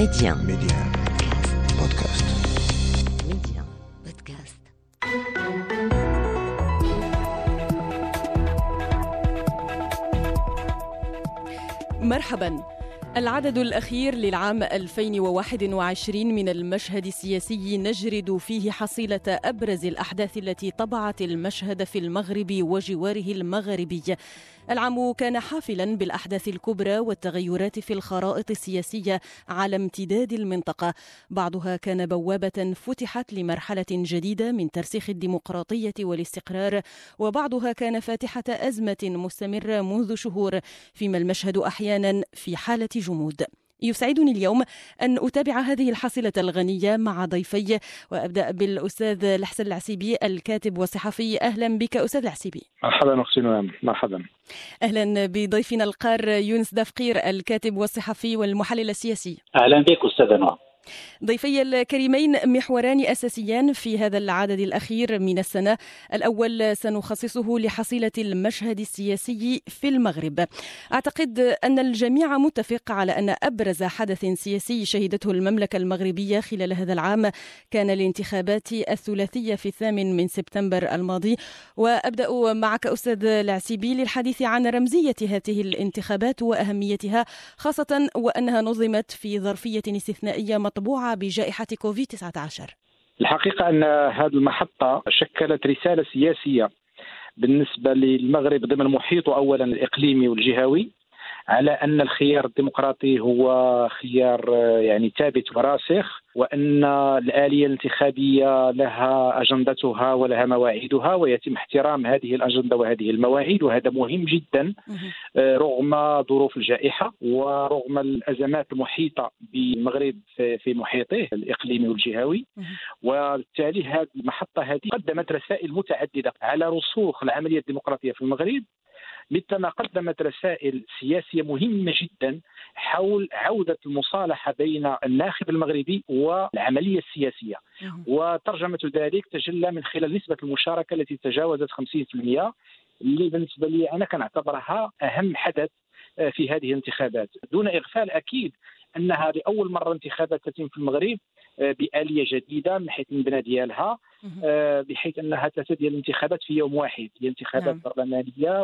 Média. Média. Podcast. Média. Podcast. مرحبا العدد الأخير للعام 2021 من المشهد السياسي نجرد فيه حصيلة أبرز الأحداث التي طبعت المشهد في المغرب وجواره المغربي. العام كان حافلا بالأحداث الكبرى والتغيرات في الخرائط السياسية على امتداد المنطقة. بعضها كان بوابة فتحت لمرحلة جديدة من ترسيخ الديمقراطية والاستقرار وبعضها كان فاتحة أزمة مستمرة منذ شهور. فيما المشهد أحيانا في حالة جمود. يسعدني اليوم أن أتابع هذه الحصيلة الغنية مع ضيفي وأبدأ بالأستاذ الحسن العسيبي الكاتب والصحفي. أهلا بك أستاذ العسيبي. مرحبا أختي نعم مرحبا. أهلا بضيفنا القار يونس دفقير الكاتب والصحفي والمحلل السياسي. أهلا بك أستاذة نوى ضيفي الكريمين محوران أساسيان في هذا العدد الأخير من السنة. الأول سنخصصه لحصيلة المشهد السياسي في المغرب. أعتقد أن الجميع متفق على أن أبرز حدث سياسي شهدته المملكة المغربية خلال هذا العام كان الانتخابات الثلاثية في الثامن من سبتمبر الماضي. وأبدأ معك أستاذ العسيبي للحديث عن رمزية هذه الانتخابات وأهميتها خاصة وأنها نظمت في ظرفية استثنائية مطبوعة بجائحة كوفيد 19 الحقيقة أن هذه المحطة شكلت رسالة سياسية بالنسبة للمغرب ضمن محيطه أولا الإقليمي والجهوي على أن الخيار الديمقراطي هو خيار آه، يعني ثابت وراسخ وأن الآلية الانتخابية لها أجندتها ولها مواعيدها ويتم احترام هذه الأجندة وهذه المواعيد وهذا مهم جدا آه، رغم ظروف الجائحة ورغم الأزمات المحيطة بالمغرب في محيطه الإقليمي والجهوي. وبالتالي هذه المحطة هذه قدمت رسائل متعددة على رسوخ العملية الديمقراطية في المغرب مثلما قدمت رسائل سياسية مهمة جدا حول عودة المصالحة بين الناخب المغربي والعملية السياسية. وترجمة ذلك تجلى من خلال نسبة المشاركة التي تجاوزت 50% اللي بالنسبة لي أنا كنعتبرها أهم حدث آه، في هذه الانتخابات. دون إغفال أكيد أنها لأول مرة انتخابات تتم في المغرب آه، بآلية جديدة من حيث المبنى ديالها آه، بحيث أنها تتدي الانتخابات في يوم واحد. هي انتخابات نعم. برلمانية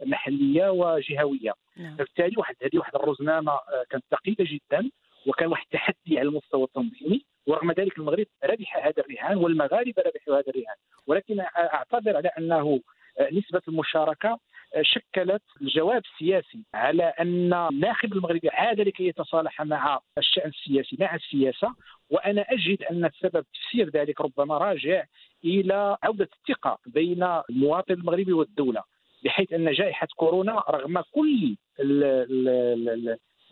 ومحلية وجهوية. نعم. فبالتالي واحد هذه واحد الرزنامه آه، كانت ثقيله جدا وكان واحد التحدي على المستوى التنظيمي. ورغم ذلك المغرب ربح هذا الرهان والمغاربة ربحوا هذا الرهان. ولكن اعتبر على أنه آه، نسبة المشاركة آه، شكلت الجواب السياسي على أن الناخب المغربي عاد لكي يتصالح مع الشأن السياسي مع السياسة. وأنا أجد أن السبب تفسير ذلك ربما راجع إلى عودة الثقة بين المواطن المغربي والدولة. بحيث أن جائحة كورونا رغم كل ال- ال- ال-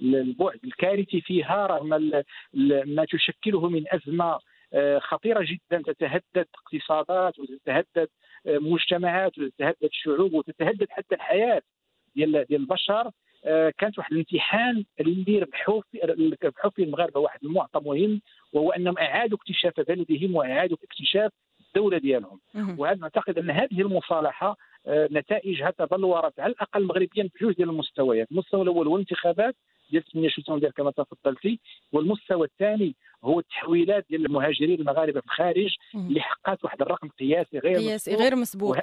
ال- البعد الكارثي فيها رغم ما تشكله من أزمة آه، خطيرة جدا تتهدد اقتصادات وتتهدد آه، مجتمعات وتتهدد شعوب وتتهدد حتى الحياة ديال ديال البشر. آه، كانت واحد الامتحان اللي ربحوا فيه ربحوا فيه المغاربة واحد المعطى مهم وهو أنهم أعادوا اكتشاف بلدهم وأعادوا اكتشاف الدولة ديالهم. وهذا نعتقد أن هذه المصالحة آه، نتائجها تبلورت على الأقل مغربيا بجوج ديال المستويات، المستوى الأول هو الانتخابات ديال 8 شتنبر كما تفضلتي، والمستوى الثاني هو التحويلات ديال المهاجرين المغاربة في الخارج اللي حققت واحد الرقم قياسي غير قياسي مسبوق. غير مسبوق. وه-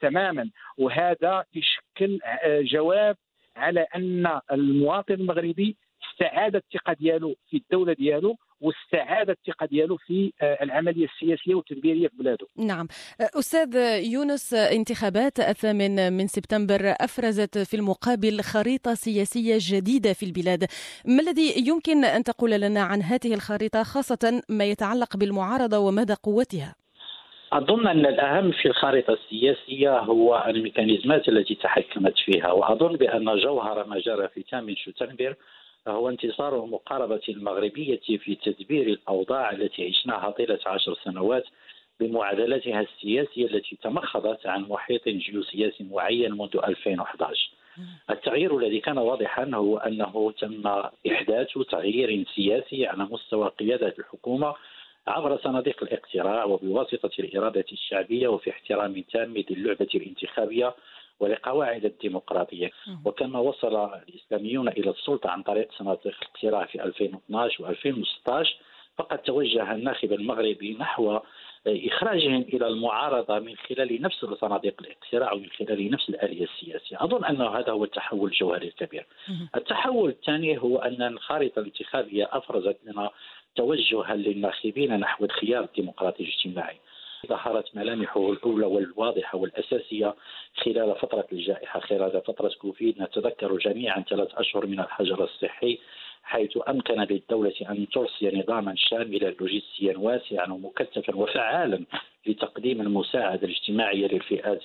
تماما. وهذا يشكل آه، جواب على أن المواطن المغربي استعاد الثقة ديالو في الدولة ديالو واستعاد الثقة ديالو في آه، العملية السياسية والتدبيرية في بلاده. نعم. أستاذ يونس انتخابات الثامن من سبتمبر أفرزت في المقابل خريطة سياسية جديدة في البلاد. ما الذي يمكن أن تقول لنا عن هذه الخريطة خاصة ما يتعلق بالمعارضة ومدى قوتها؟ أظن أن الأهم في الخارطه السياسية هو الميكانيزمات التي تحكمت فيها وأظن بأن جوهر ما جرى في 8 شتنبر هو انتصار المقاربه المغربية في تدبير الأوضاع التي عشناها طيلة عشر سنوات بمعادلتها السياسية التي تمخضت عن محيط جيوسياسي معين منذ 2011 التغيير الذي كان واضحا هو أنه تم إحداث تغيير سياسي على مستوى قيادة الحكومة عبر صناديق الاقتراع وبواسطة الإرادة الشعبية وفي احترام تام للعبة الانتخابية ولقواعد الديمقراطية. وكما وصل الإسلاميون إلى السلطة عن طريق صناديق الاقتراع في 2012 و2016 فقد توجه الناخب المغربي نحو إخراجهم إلى المعارضة من خلال نفس صناديق الاقتراع ومن خلال نفس الآلية السياسية. أظن أن هذا هو التحول الجوهري الكبير. التحول الثاني هو أن الخارطة الانتخابية أفرزت لنا توجها للناخبين نحو الخيار الديمقراطي الاجتماعي. ظهرت ملامحه الأولى والواضحة والأساسية خلال فترة الجائحة خلال فترة كوفيد نتذكر جميعا ثلاث أشهر من الحجر الصحي حيث أمكن للدولة أن ترسي نظاما شاملا لوجستيا واسعا ومكثفا وفعالا لتقديم المساعدة الاجتماعية للفئات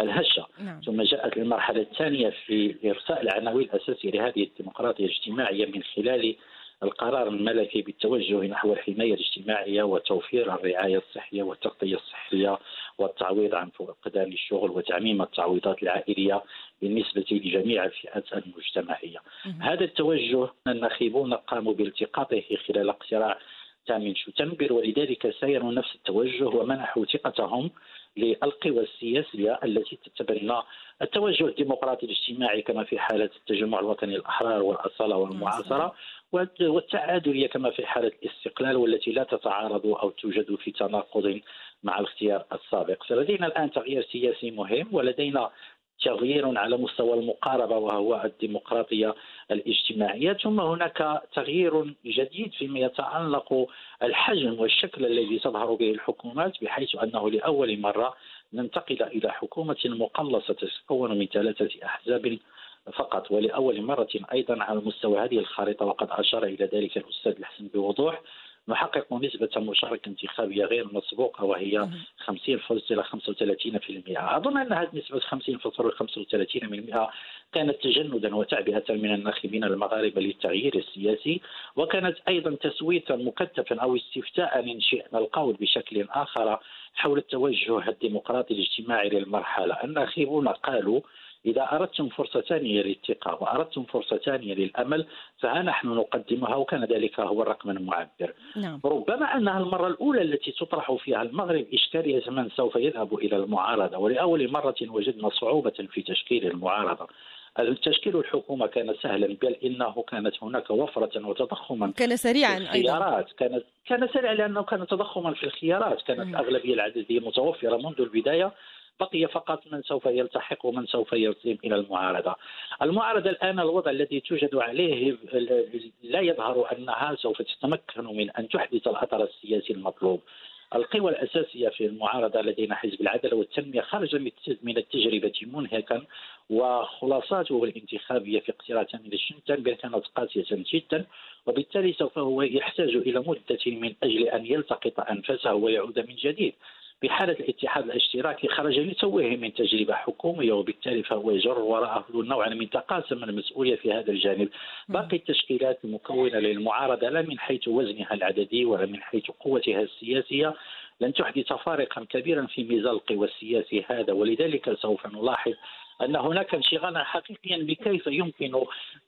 الهشة نعم. ثم جاءت المرحلة الثانية في إرساء العناوين الأساسية لهذه الديمقراطية الاجتماعية من خلال القرار الملكي بالتوجه نحو الحماية الاجتماعية وتوفير الرعاية الصحية والتغطية الصحية والتعويض عن فقدان الشغل وتعميم التعويضات العائلية بالنسبة لجميع الفئات المجتمعية. هذا التوجه الناخبون قاموا بالتقاطه خلال اقتراع تامين شتنبر ولذلك سيروا نفس التوجه ومنحوا ثقتهم للقوى السياسية التي تتبنى التوجه الديمقراطي الاجتماعي كما في حالة التجمع الوطني الأحرار والأصالة والمعاصرة. والتعادلية كما في حالة الاستقلال والتي لا تتعارض أو توجد في تناقض مع الاختيار السابق. فلدينا الآن تغيير سياسي مهم ولدينا تغيير على مستوى المقاربة وهو الديمقراطية الاجتماعية. ثم هناك تغيير جديد فيما يتعلق الحجم والشكل الذي تظهر به الحكومات بحيث أنه لأول مرة ننتقل إلى حكومة مقلصة تتكون من ثلاثة أحزاب فقط ولأول مرة أيضا على مستوى هذه الخارطه وقد أشار إلى ذلك الأستاذ الحسن بوضوح نحقق نسبة مشاركة انتخابية غير مسبوقة وهي 50.35% أظن أن هذه نسبة 50.35% كانت تجندا وتعبئة من الناخبين المغاربة للتغيير السياسي وكانت أيضا تسويتا مكثفا أو استفتاء إن شئنا القول بشكل آخر حول التوجه الديمقراطي الاجتماعي للمرحلة. الناخبون قالوا إذا أردتم فرصة ثانية للثقة وأردتم فرصة ثانية للأمل فها نحن نقدمها وكان ذلك هو الرقم المعبر. نعم. ربما أنها المرة الأولى التي تطرح فيها المغرب إشكالية من سوف يذهب إلى المعارضة ولأول مرة وجدنا صعوبة في تشكيل المعارضة. تشكيل الحكومة كان سهلا بل إنه كانت هناك وفرة وتضخما كان سريعا في الخيارات. أيضا. كانت كان سريعا لأنه كان تضخما في الخيارات. كانت الاغلبيه العدديه متوفرة منذ البداية. بقي فقط من سوف يلتحق ومن سوف يرسم إلى المعارضة. المعارضة الآن الوضع الذي توجد عليه لا يظهر أنها سوف تتمكن من أن تحدث الاثر السياسي المطلوب. القوى الأساسية في المعارضة لدينا حزب العدالة والتنمية خرج من التجربة منهكا وخلاصاته الانتخابية في اقتراع تامين الشنتنبر كانت قاسية جدا وبالتالي سوف هو يحتاج إلى مدة من أجل أن يلتقط أنفاسه ويعود من جديد. بحالة الاتحاد الاشتراكي خرج لتوه من تجربة حكومية وبالتالي فهو يجر وراءه نوعا من تقاسم المسؤولية في هذا الجانب. باقي التشكيلات المكونة للمعارضة لا من حيث وزنها العددي ولا من حيث قوتها السياسية. لن تحدث فارقا كبيرا في ميزان القوى السياسي هذا ولذلك سوف نلاحظ أن هناك انشغالا حقيقيا بكيف يمكن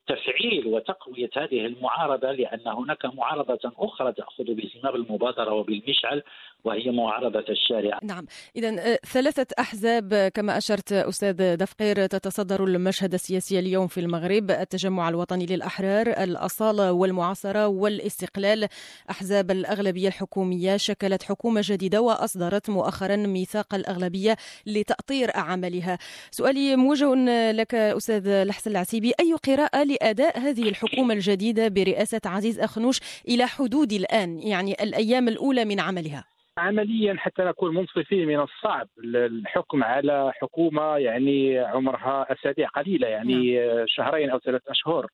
تفعيل وتقوية هذه المعارضة لأن هناك معارضة أخرى تأخذ بزمام المبادرة وبالمشعل. وهي معارضة الشارع. نعم، اذا آه، ثلاثة أحزاب كما أشرت أستاذ دفقير تتصدر المشهد السياسي اليوم في المغرب، التجمع الوطني للأحرار، الأصالة والمعاصرة والاستقلال، أحزاب الأغلبية الحكومية شكلت حكومة جديدة وأصدرت مؤخرا ميثاق الأغلبية لتأطير عملها. سؤالي موجه لك أستاذ الحسن العسيبي. أي قراءة لأداء هذه الحكومة الجديدة برئاسة عزيز أخنوش إلى حدود الآن يعني الأيام الأولى من عملها؟ عمليا حتى نكون منصفين من الصعب. الحكم على حكومة يعني عمرها أسابيع قليلة يعني نعم. شهرين أو ثلاث أشهر.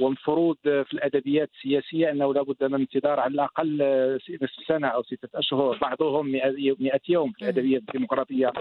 ومفروض في الأدبيات السياسية أنه لابد من انتظار على الأقل نصف سنة أو ستة أشهر بعضهم 100 يوم في الأدبيات الديمقراطية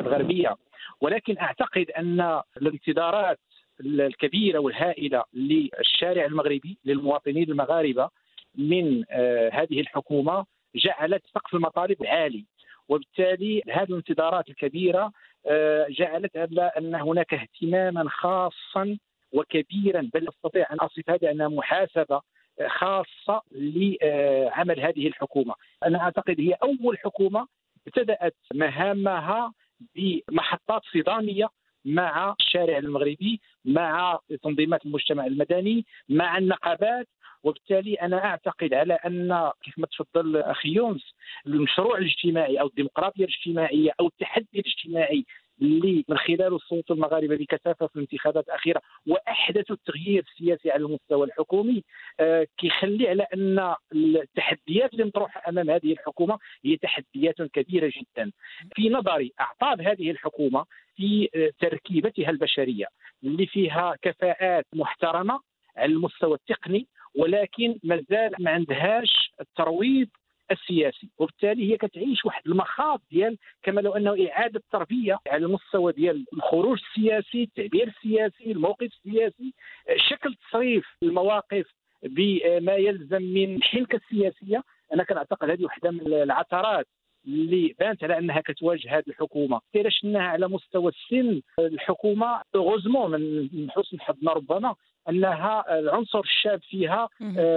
الغربية. ولكن أعتقد أن الانتظارات الكبيرة والهائلة للشارع المغربي للمواطنين المغاربة من آه، هذه الحكومة جعلت سقف المطالب عالي وبالتالي هذه الانتظارات الكبيرة آه، جعلت أن هناك اهتماما خاصا وكبيرا بل أستطيع أن أصف هذا أنها محاسبة خاصة لعمل هذه الحكومة. أنا أعتقد هي أول حكومة ابتدأت مهامها بمحطات صدامية مع الشارع المغربي مع تنظيمات المجتمع المدني مع النقابات وبالتالي أنا أعتقد على أن كيف ما تفضل أخي يونس المشروع الاجتماعي أو الديمقراطية الاجتماعية أو التحدي الاجتماعي اللي من خلاله صوت المغاربة بكثافه في الانتخابات الأخيرة واحدثوا التغيير السياسي على المستوى الحكومي آه كيخلي على أن التحديات اللي مطروحة أمام هذه الحكومة هي تحديات كبيرة جدا. في نظري أعطاب هذه الحكومة في آه تركيبتها البشرية اللي فيها كفاءات محترمة على المستوى التقني ولكن مازال ما عندهاش الترويض السياسي. وبالتالي هي كتعيش واحد المخاض ديال كما لو أنه إعادة تربية على المستوى ديال الخروج السياسي التعبير السياسي الموقف السياسي شكل تصريف المواقف بما يلزم من الحنكه السياسية. أنا كنعتقد هذه واحدة من العثرات اللي بانت على أنها كتواجه هذه الحكومة. الا شفناها على مستوى السن الحكومة غوزمون من حسن حظنا ربما. أنها العنصر الشاب فيها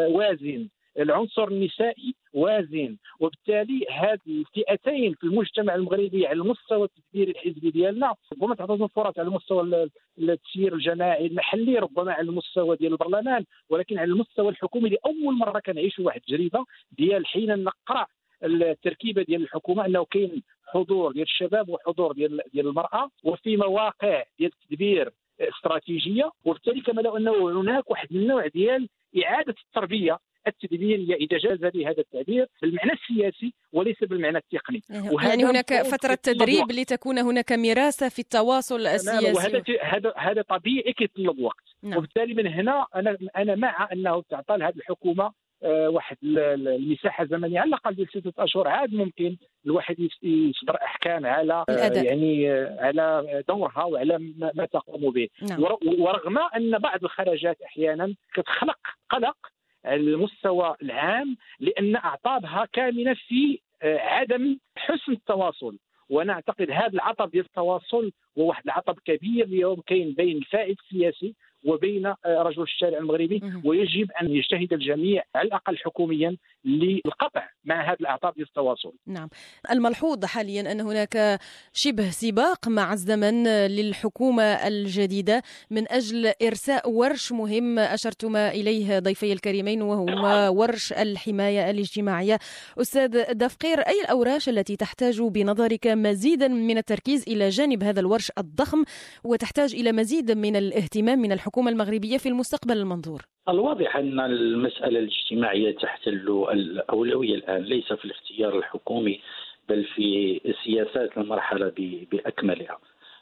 وازن. العنصر النسائي وازن. وبالتالي هذه الفئتين في المجتمع المغربي على المستوى التدبيري الحزبي ديالنا ربما تعطيهم فرص على مستوى التسيير الجماعي المحلي ربما على المستوى ديال البرلمان ولكن على المستوى الحكومي لأول مرة كنعيشوا واحد التجربة ديال حين نقرأ التركيبة ديال الحكومة أنه كاين حضور ديال الشباب وحضور ديال ديال المرأة وفي مواقع ديال التدبير استراتيجية وبالتالي كما لو أنه هناك واحد النوع ديال إعادة التربية التدبيريه اذا جاز لي هذا التعبير بالمعنى السياسي وليس بالمعنى التقني. يعني هناك فترة تدريب لتكون هناك مراسه في التواصل السياسي. وهذا هذا هذا طبيعي كيطلب وقت. نعم. وبالتالي من هنا أنا أنا مع أنه تعطى لهذه الحكومة واحد المساحة الزمنية على الأقل ديال ستة أشهر عاد ممكن الواحد يصدر أحكام على الأداء. يعني على دورها وعلى ما تقوم به نعم. ورغم أن بعض الخرجات أحيانا كتخلق قلق على المستوى العام لأن أعطابها كامنة في عدم حسن التواصل وأنا اعتقد هذا العطب ديال التواصل هو واحد العطب كبير اليوم كاين بين الفائد السياسي وبين رجل الشارع المغربي ويجب أن يجتهد الجميع على الأقل حكوميا للقطع مع هذه الأعطاب ديال التواصل. نعم، الملحوظ حاليا أن هناك شبه سباق مع الزمن للحكومة الجديدة من أجل إرساء ورش مهم أشرتما إليه ضيفي الكريمين وهو ورش الحماية الاجتماعية. أستاذ دفقير أي الأوراش التي تحتاج بنظرك مزيدا من التركيز إلى جانب هذا الورش الضخم وتحتاج إلى مزيد من الاهتمام من الحكومة المغربية في المستقبل المنظور؟ الواضح أن المسألة الاجتماعية تحتل الأولوية الآن ليس في الاختيار الحكومي بل في سياسات المرحلة بأكملها.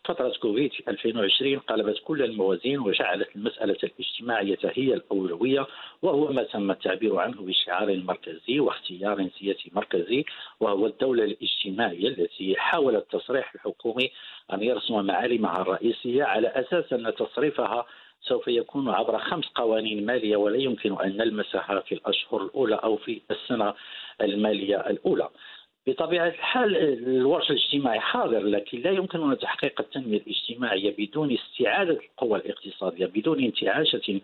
فترة كوفيد في 2020 قلبت كل الموازين وجعلت المسألة الاجتماعية هي الأولوية وهو ما تم التعبير عنه بشعار مركزي واختيار سياسي مركزي وهو الدولة الاجتماعية التي حاول التصريح الحكومي أن يرسم معالمها الرئيسية على أساس أن تصريفها سوف يكون عبر خمس قوانين مالية ولا يمكن أن نلمسها في الأشهر الأولى أو في السنة المالية الأولى. بطبيعة الحال الورش الاجتماعي حاضر لكن لا يمكننا تحقيق التنمية الاجتماعية بدون استعادة القوى الاقتصادية بدون انتعاشة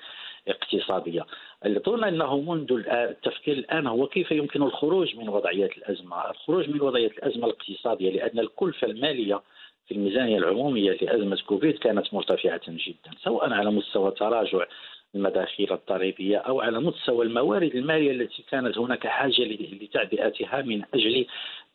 اقتصادية. اظن أنه منذ التفكير الآن هو كيف يمكن الخروج من وضعية الأزمة، الخروج من وضعية الأزمة الاقتصادية لأن الكلفة المالية في الميزانية العمومية لازمه كوفيد كانت مرتفعة جدا سواء على مستوى تراجع المداخيل الضريبيه أو على مستوى الموارد المالية التي كانت هناك حاجة لتعبئتها من أجل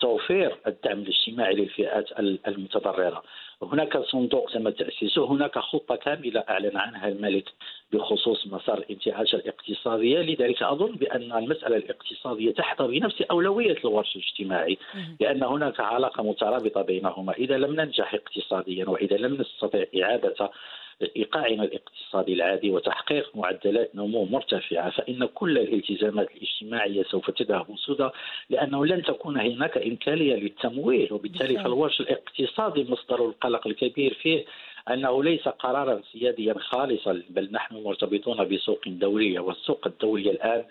توفير الدعم الاجتماعي للفئات المتضررة. هناك صندوق تم تأسيسه، هناك خطة كاملة أعلن عنها الملك بخصوص مسار الانتعاش الاقتصادية، لذلك أظن بأن المسألة الاقتصادية تحظى بنفس أولوية الورش الاجتماعي، لأن هناك علاقة مترابطة بينهما، إذا لم ننجح اقتصاديا وإذا لم نستطع إعادة إيقاعنا الاقتصادي العادي وتحقيق معدلات نمو مرتفعة فإن كل الالتزامات الاجتماعية سوف تذهب سدى لأنه لن تكون هناك إمكانية للتمويل. وبالتالي فالورش الاقتصادي مصدر القلق الكبير فيه أنه ليس قرارا سياديا خالصا بل نحن مرتبطون بسوق دولية والسوق الدوليه الآن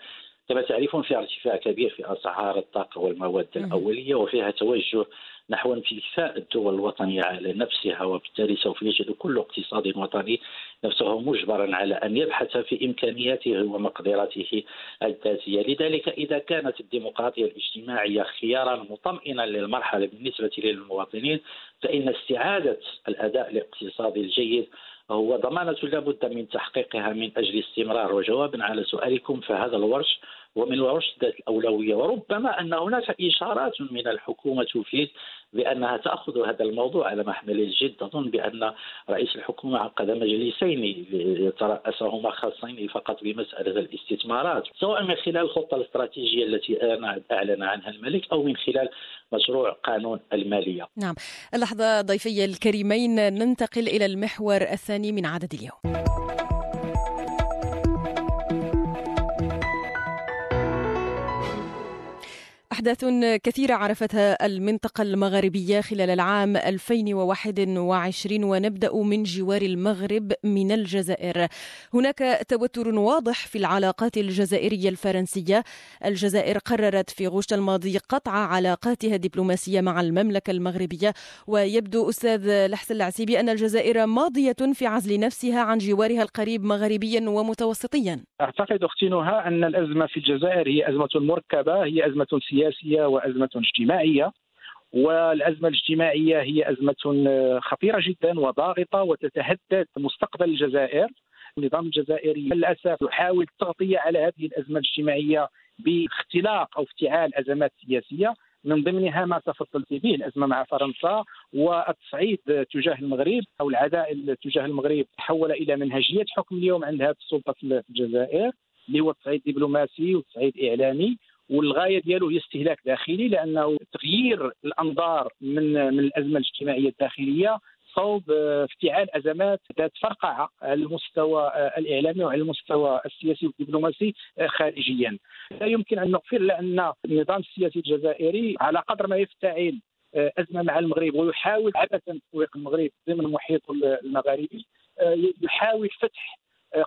كما تعرفون فيها ارتفاع كبير في أسعار الطاقة والمواد الأولية وفيها توجه نحو انفثاء الدول الوطنية على نفسها وبالتالي سوف يجد كل اقتصاد وطني نفسه مجبرا على أن يبحث في إمكانياته ومقدراته الذاتية، لذلك إذا كانت الديمقراطية الاجتماعية خيارا مطمئنا للمرحلة بالنسبة للمواطنين فإن استعادة الأداء الاقتصادي الجيد هو ضمانة لابد من تحقيقها من أجل استمرار. وجوابا على سؤالكم فهذا الورش ومن الورش ذات الأولوية. وربما أن هناك إشارات من الحكومة تفيد بأنها تأخذ هذا الموضوع على محمل الجد أظن بأن رئيس الحكومة عقد مجلسين يترأسهما خاصين فقط بمسألة الاستثمارات سواء من خلال الخطة الاستراتيجية التي أعلن عنها الملك أو من خلال مشروع قانون المالية. نعم. اللحظة ضيفي الكريمين ننتقل إلى المحور الثاني من عدد اليوم. أحداث كثيرة عرفتها المنطقة المغاربية خلال العام 2021 ونبدأ من جوار المغرب من الجزائر. هناك توتر واضح في العلاقات الجزائرية الفرنسية. الجزائر قررت في غشت الماضي قطع علاقاتها الدبلوماسية مع المملكة المغربية. ويبدو أستاذ لحسن العسيبي أن الجزائر ماضية في عزل نفسها عن جوارها القريب مغربيا ومتوسطيا. أعتقد أختي نهى أن الأزمة في الجزائر هي أزمة مركبة هي أزمة سياسية. سياسية وأزمة اجتماعية. والأزمة الاجتماعية هي أزمة خطيرة جدا وضاغطة وتتهدد مستقبل الجزائر. النظام الجزائري للأسف يحاول التغطية على هذه الأزمة الاجتماعية باختلاق أو افتعال أزمات سياسية. من ضمنها ما تفضلت به الأزمة مع فرنسا والتصعيد تجاه المغرب أو العداء تجاه المغرب تحول إلى منهجية حكم اليوم عند هذه السلطة في الجزائر اللي هو التصعيد دبلوماسي والتصعيد إعلامي. والغاية ديالو هي استهلاك داخلي لأنه تغيير الأنظار من من الأزمة الاجتماعية الداخلية صوب افتعال أزمات ذات فرقعة على المستوى الإعلامي وعلى المستوى السياسي والدبلوماسي خارجيا. لا يمكن أن نغفر لأن النظام السياسي الجزائري على قدر ما يفتعل أزمة مع المغرب ويحاول عبثا تسويق المغرب ضمن المحيط المغاربي يحاول فتح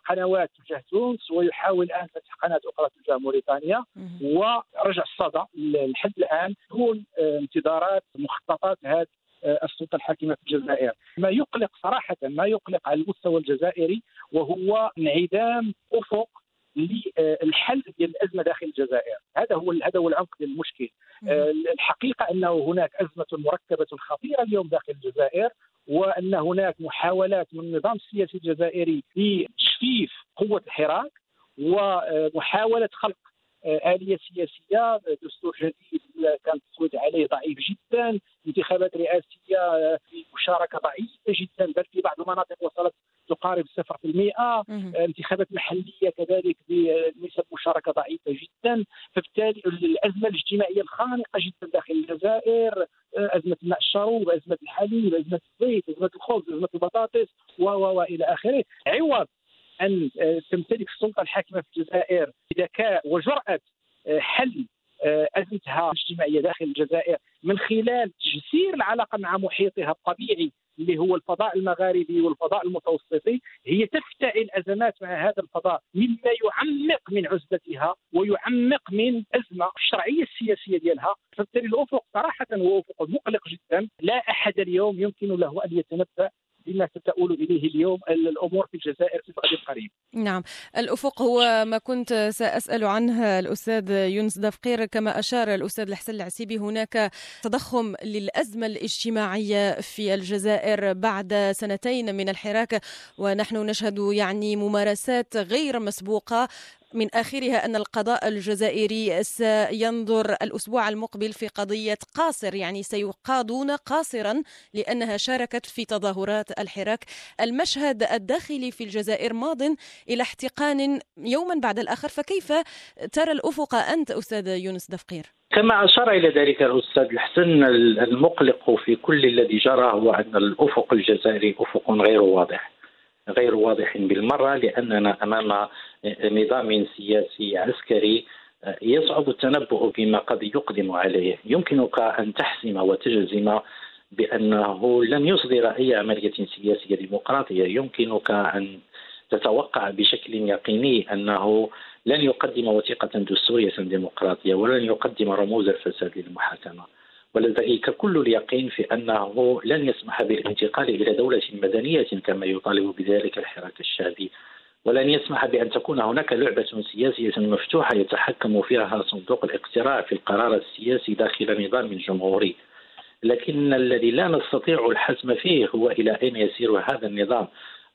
قنوات تجاه تونس ويحاول الآن فتح قناة أخرى تجاه موريتانيا. ورجع الصدى لحد الآن. دون انتظارات مخططات هذه السلطة الحاكمة في الجزائر. ما يقلق صراحة ما يقلق على المستوى الجزائري وهو انعدام أفق للحل ديال الأزمة داخل الجزائر. هذا هو هذا هو العمق ديال المشكل. الحقيقة انه هناك أزمة مركبة خطيرة اليوم داخل الجزائر وأن هناك محاولات من النظام السياسي الجزائري لتجفيف قوة الحراك ومحاولة خلق آلية سياسية. دستور جديد كان التصويت عليه ضعيف جدا. انتخابات رئاسية بمشاركة ضعيفة جدا بل في بعض المناطق وصلت تقارب 0% انتخابات محلية كذلك بنسب مشاركة ضعيفة جدا. فبالتالي الأزمة الاجتماعية الخانقة جدا داخل الجزائر أزمة الماء الشروب أزمة الحليب أزمة الزيت أزمة الخبز أزمة البطاطس و وإلى آخره. عوض أن تمتلك السلطة الحاكمة في الجزائر. بذكاء وجراه حل أزمتها الاجتماعية داخل الجزائر من خلال تجسير العلاقة مع محيطها الطبيعي اللي هو الفضاء المغاربي والفضاء المتوسطي هي تفتعل أزمات مع هذا الفضاء مما يعمق من عزلتها ويعمق من أزمة الشرعيه السياسيه ديالها. فبالتالي الأفق صراحة هو أفق مقلق جدا. لا أحد اليوم يمكن له أن يتنبأ بما ستؤول إليه اليوم الأمور في الجزائر في الغد القريب. نعم، الأفق هو ما كنت سأسأل عنه الأستاذ يونس دفقير. كما أشار الأستاذ الحسن العسيبي هناك تضخم للأزمة الاجتماعية في الجزائر بعد سنتين من الحراك. ونحن نشهد يعني ممارسات غير مسبوقة من آخرها أن القضاء الجزائري سينظر الأسبوع المقبل في قضية قاصر يعني سيقاضون قاصرا لأنها شاركت في تظاهرات الحراك المشهد الداخلي في الجزائر ماض إلى احتقان يوما بعد الآخر فكيف ترى الأفق أنت أستاذ يونس دفقير؟ كما أشار إلى ذلك الأستاذ الحسن المقلق في كل الذي جرى هو أن الأفق الجزائري أفق غير واضح غير واضح بالمرة لأننا أمام نظام سياسي عسكري يصعب التنبؤ بما قد يقدم عليه. يمكنك أن تحسم وتجزم بأنه لن يصدر أي عملية سياسية ديمقراطية. يمكنك أن تتوقع بشكل يقيني أنه لن يقدم وثيقة دستورية ديمقراطية ولن يقدم رموز الفساد للمحاكمة. ولديك كل اليقين في أنه لن يسمح بالانتقال إلى دولة مدنية كما يطالب بذلك الحراك الشعبي. ولن يسمح بأن تكون هناك لعبة سياسية مفتوحة يتحكم فيها صندوق الاقتراع في القرار السياسي داخل نظام جمهوري. لكن الذي لا نستطيع الحسم فيه هو إلى أين يسير هذا النظام.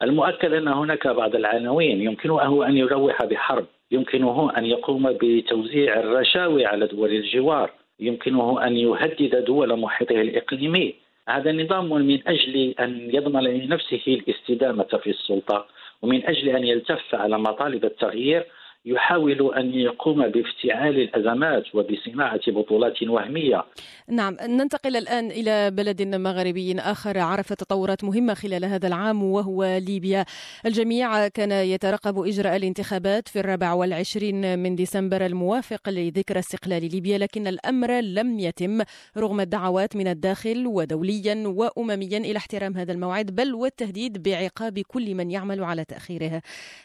المؤكد أن هناك بعض العناوين يمكنه أن يروح بحرب يمكنه أن يقوم بتوزيع الرشاوي على دول الجوار. يمكنه أن يهدد دول محيطه الإقليمي. هذا نظام من أجل أن يضمن لنفسه الاستدامة في السلطة ومن أجل أن يلتف على مطالب التغيير يحاول أن يقوم بافتعال الأزمات وبصناعة بطولات وهمية. نعم ننتقل الآن إلى بلد مغربي آخر عرف تطورات مهمة خلال هذا العام وهو ليبيا. الجميع كان يترقب إجراء الانتخابات في الرابع والعشرين من ديسمبر الموافق لذكرى استقلال ليبيا لكن الأمر لم يتم رغم الدعوات من الداخل ودوليا وأمميا إلى احترام هذا الموعد بل والتهديد بعقاب كل من يعمل على تأخيرها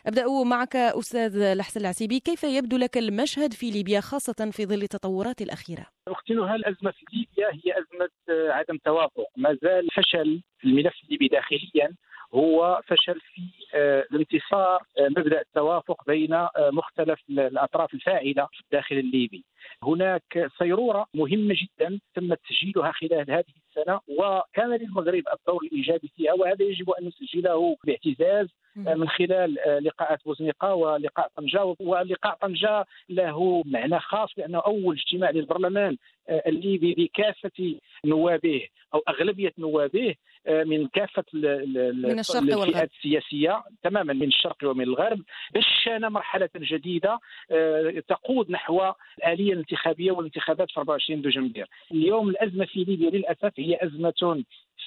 أبدأ معك أستاذ لحسن العسيبي كيف يبدو لك المشهد في ليبيا خاصة في ظل التطورات الأخيرة؟ أختي الأزمة في ليبيا هي أزمة عدم توافق ما زال فشل الملف الليبي داخليا هو فشل في آه، الانتصار آه، مبدأ التوافق بين آه، مختلف الأطراف الفاعلة في الداخل الليبي. هناك صيرورة مهمة جدا تم تسجيلها خلال هذه السنة وكان للمغرب الدور الإيجابي فيها وهذا يجب أن نسجله باعتزاز من خلال لقاءات بوزنيقة ولقاء طنجة ولقاء طنجة له معنى خاص لأنه أول اجتماع للبرلمان الليبي بكافة نوابه أو أغلبية نوابه من كافة من الشرق والغرب. السياسية تماما من الشرق ومن الغرب. دشن مرحلة جديدة آه، تقود نحو الآلية الانتخابية والانتخابات في 24 دجنبر اليوم الأزمة في ليبيا للأسف هي أزمة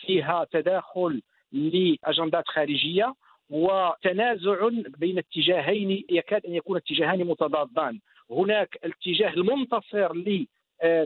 فيها تداخل لأجندات خارجية وتنازع بين اتجاهين يكاد أن يكون اتجاهان متضادان. هناك الاتجاه المنتصر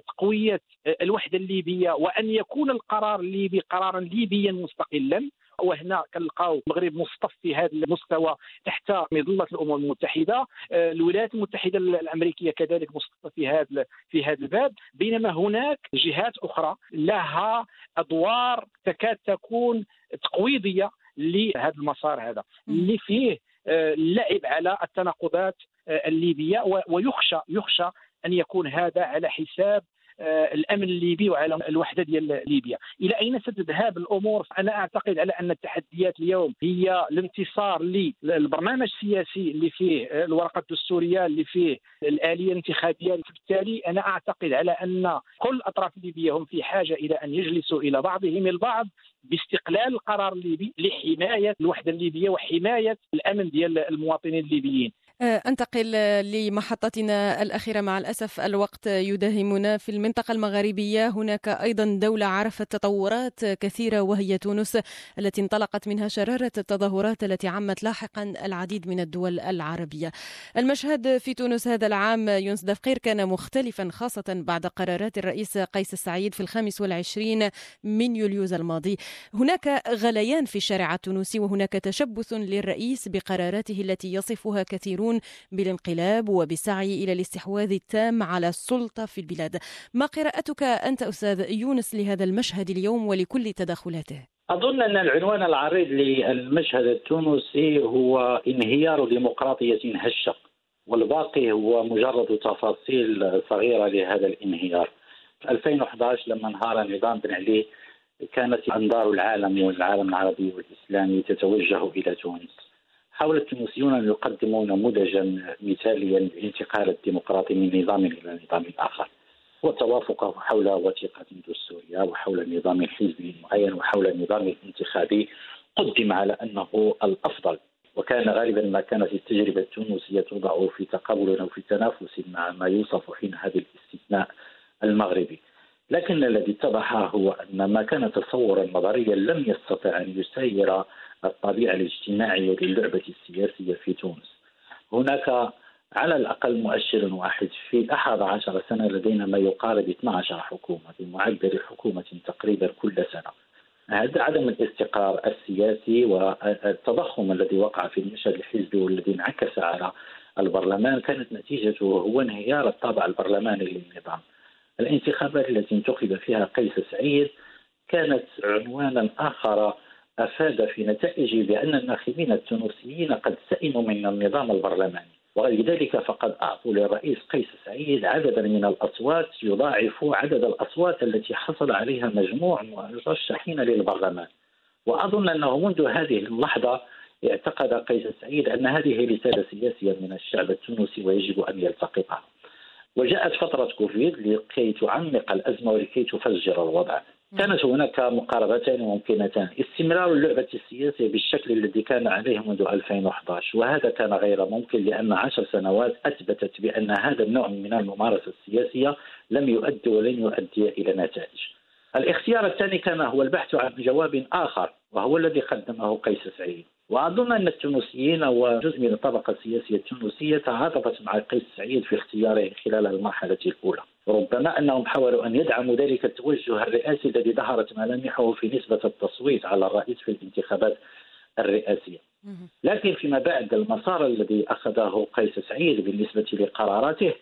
تقويه الوحدة الليبية وأن يكون القرار الليبي قرارا ليبيا مستقلا. وهنا كنلقاو المغرب مصطف في هذا المستوى تحت مظلة الأمم المتحدة. الولايات المتحدة الأمريكية كذلك مصطفه في هذا في هذا الباب. بينما هناك جهات أخرى لها أدوار تكاد تكون تقويضية لهذا المسار هذا اللي فيه اللعب على التناقضات الليبية ويخشى يخشى أن يكون هذا على حساب آه، الأمن الليبي وعلى الوحدة ديال ليبيا. إلى أين ستذهب الأمور؟ أنا أعتقد على أن التحديات اليوم هي الانتصار للبرنامج السياسي اللي فيه الورقة الدستورية اللي فيه الآلية الانتخابية. بالتالي أنا أعتقد على أن كل الاطراف الليبيه هم في حاجة إلى أن يجلسوا إلى بعضهم البعض باستقلال القرار الليبي لحماية الوحدة الليبية وحماية الأمن ديال المواطنين الليبيين. آه، أنتقل لمحطتنا الأخيرة مع الأسف الوقت يداهمنا في المنطقة المغاربيه هناك أيضا دولة عرفت تطورات كثيرة وهي تونس التي انطلقت منها شرارة التظاهرات التي عمت لاحقا العديد من الدول العربية. المشهد في تونس هذا العام يونس دفقير كان مختلفا خاصة بعد قرارات الرئيس قيس السعيد في الخامس والعشرين من يوليوز الماضي. هناك غليان في الشارع التونسي وهناك تشبث للرئيس بقراراته التي يصفها كثيرون يقومون بالانقلاب وبالسعي إلى الاستحواذ التام على السلطة في البلاد. ما قراءتك أنت أستاذ يونس لهذا المشهد اليوم ولكل تدخلاته أظن أن العنوان العريض للمشهد التونسي هو انهيار ديمقراطية هشة والباقي هو مجرد تفاصيل صغيرة لهذا الانهيار. في 2011 لما انهار نظام بن علي كانت أنظار العالم والعالم العربي والإسلامي تتوجه إلى تونس. حاول التونسيون أن يقدموا نموذجا مثاليا للانتقال الديمقراطي من نظام إلى نظام آخر. والتوافق حول وثيقة دستورية وحول نظام حزبي معين وحول النظام الانتخابي قدم على أنه الأفضل. وكان غالبا ما كانت التجربة التونسية توضع في تقابل أو في تنافس مع ما يوصف حينها بالاستثناء المغربي. لكن الذي اتضح هو أن ما كان تصورا نظريا لم يستطع أن يسير الطبيعة الاجتماعية للعبة السياسية في تونس. هناك على الأقل مؤشر واحد في أحد عشر سنة لدينا ما يقارب 12 حكومة بمعدل حكومة تقريبا كل سنة. هذا عدم الاستقرار السياسي والتضخم الذي وقع في المشهد الحزبي والذي انعكس على البرلمان كانت نتيجته هو انهيار الطابع البرلماني للنظام. الانتخابات التي انتخب فيها قيس سعيد كانت عنوانا آخر أفاد في نتائجه بأن الناخبين التونسيين قد سئموا من النظام البرلماني ولذلك فقد أعطوا للرئيس قيس سعيد عددا من الأصوات يضاعف عدد الأصوات التي حصل عليها مجموع مرشحين للبرلمان. وأظن أنه منذ هذه اللحظة اعتقد قيس سعيد أن هذه رسالة سياسية من الشعب التونسي ويجب أن يلتقطها. وجاءت فترة كوفيد لكي تعمق الأزمة ولكي تفجر الوضع. كانت هناك مقاربتان ممكنتان. استمرار اللعبة السياسية بالشكل الذي كان عليه منذ 2011 وهذا كان غير ممكن لأن عشر سنوات أثبتت بأن هذا النوع من الممارسة السياسية لم يؤدي ولن يؤدي إلى نتائج. الاختيار الثاني كان هو البحث عن جواب آخر وهو الذي قدمه قيس سعيد. وأظن أن التونسيين وجزء من الطبقة السياسية التونسية تعاطفت مع قيس سعيد في اختياره خلال المرحلة الأولى. ربما أنهم حاولوا أن يدعموا ذلك التوجه الرئاسي الذي ظهرت ملامحه في نسبة التصويت على الرئيس في الانتخابات الرئاسية. لكن فيما بعد المسار الذي أخذه قيس سعيد بالنسبة لقراراته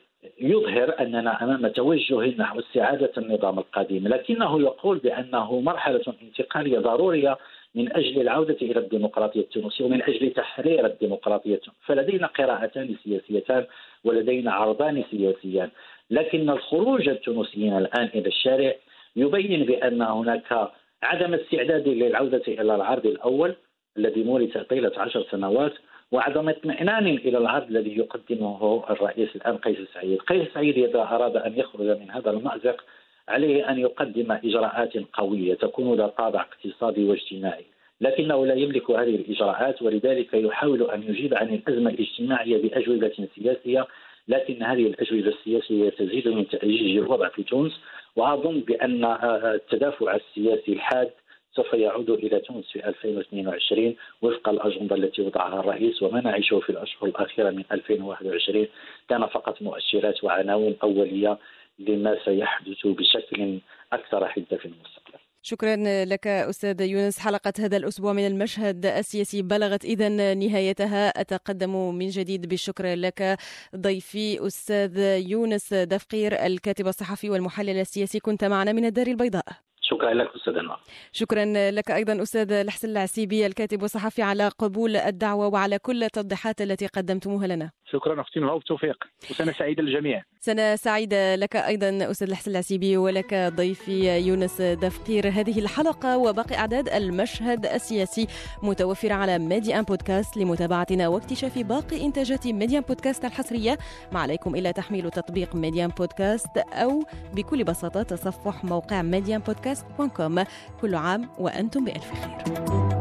يظهر أننا أمام توجه نحو استعادة النظام القديم، لكنه يقول بأنه مرحلة انتقالية ضرورية من أجل العودة إلى الديمقراطية التونسية ومن أجل تحرير الديمقراطية فلدينا قراءتان سياسيتان ولدينا عرضان سياسيان لكن الخروج التونسيين الآن إلى الشارع يبين بأن هناك عدم استعداد للعودة إلى العرض الأول الذي مورس طيلة عشر سنوات وعدم اطمئنان إلى العرض الذي يقدمه الرئيس الآن قيس سعيد، قيس سعيد إذا أراد أن يخرج من هذا المأزق عليه أن يقدم إجراءات قوية تكون ذات طابع اقتصادي واجتماعي، لكنه لا يملك هذه الإجراءات ولذلك يحاول أن يجيب عن الأزمة الاجتماعية بأجوبة سياسية لكن هذه الأجوبة السياسية تزيد من تأجيج الوضع في تونس وأظن بأن التدافع السياسي الحاد سوف يعود إلى تونس في 2022 وفق الأجندة التي وضعها الرئيس وما نعيشه في الأشهر الأخيرة من 2021 كان فقط مؤشرات وعناوين أولية لما سيحدث بشكل أكثر حدة في المستقبل. شكرا لك أستاذ يونس. حلقة هذا الأسبوع من المشهد السياسي بلغت اذا نهايتها. أتقدم من جديد بالشكر لك ضيفي أستاذ يونس دفقير الكاتب الصحفي والمحلل السياسي. كنت معنا من الدار البيضاء. شكرا لك أستاذة نوال شكرا لك أيضا أستاذ الحسن العسيبي الكاتب والصحفي على قبول الدعوة وعلى كل التوضيحات التي قدمتموها لنا. شكرا أختي نوال وبالتوفيق وسنة سعيدة للجميع. سنة سعيدة لك أيضا أستاذ الحسن العسيبي ولك ضيفي يونس دفقير هذه الحلقة وباقي أعداد المشهد السياسي متوفرة على ميديان بودكاست لمتابعتنا واكتشاف باقي إنتاجات ميديان بودكاست الحصرية. ما عليكم الا تحميل تطبيق ميديا بودكاست أو بكل بساطة تصفح موقع ميديا بودكاست بودكاست كل عام وأنتم بألف خير.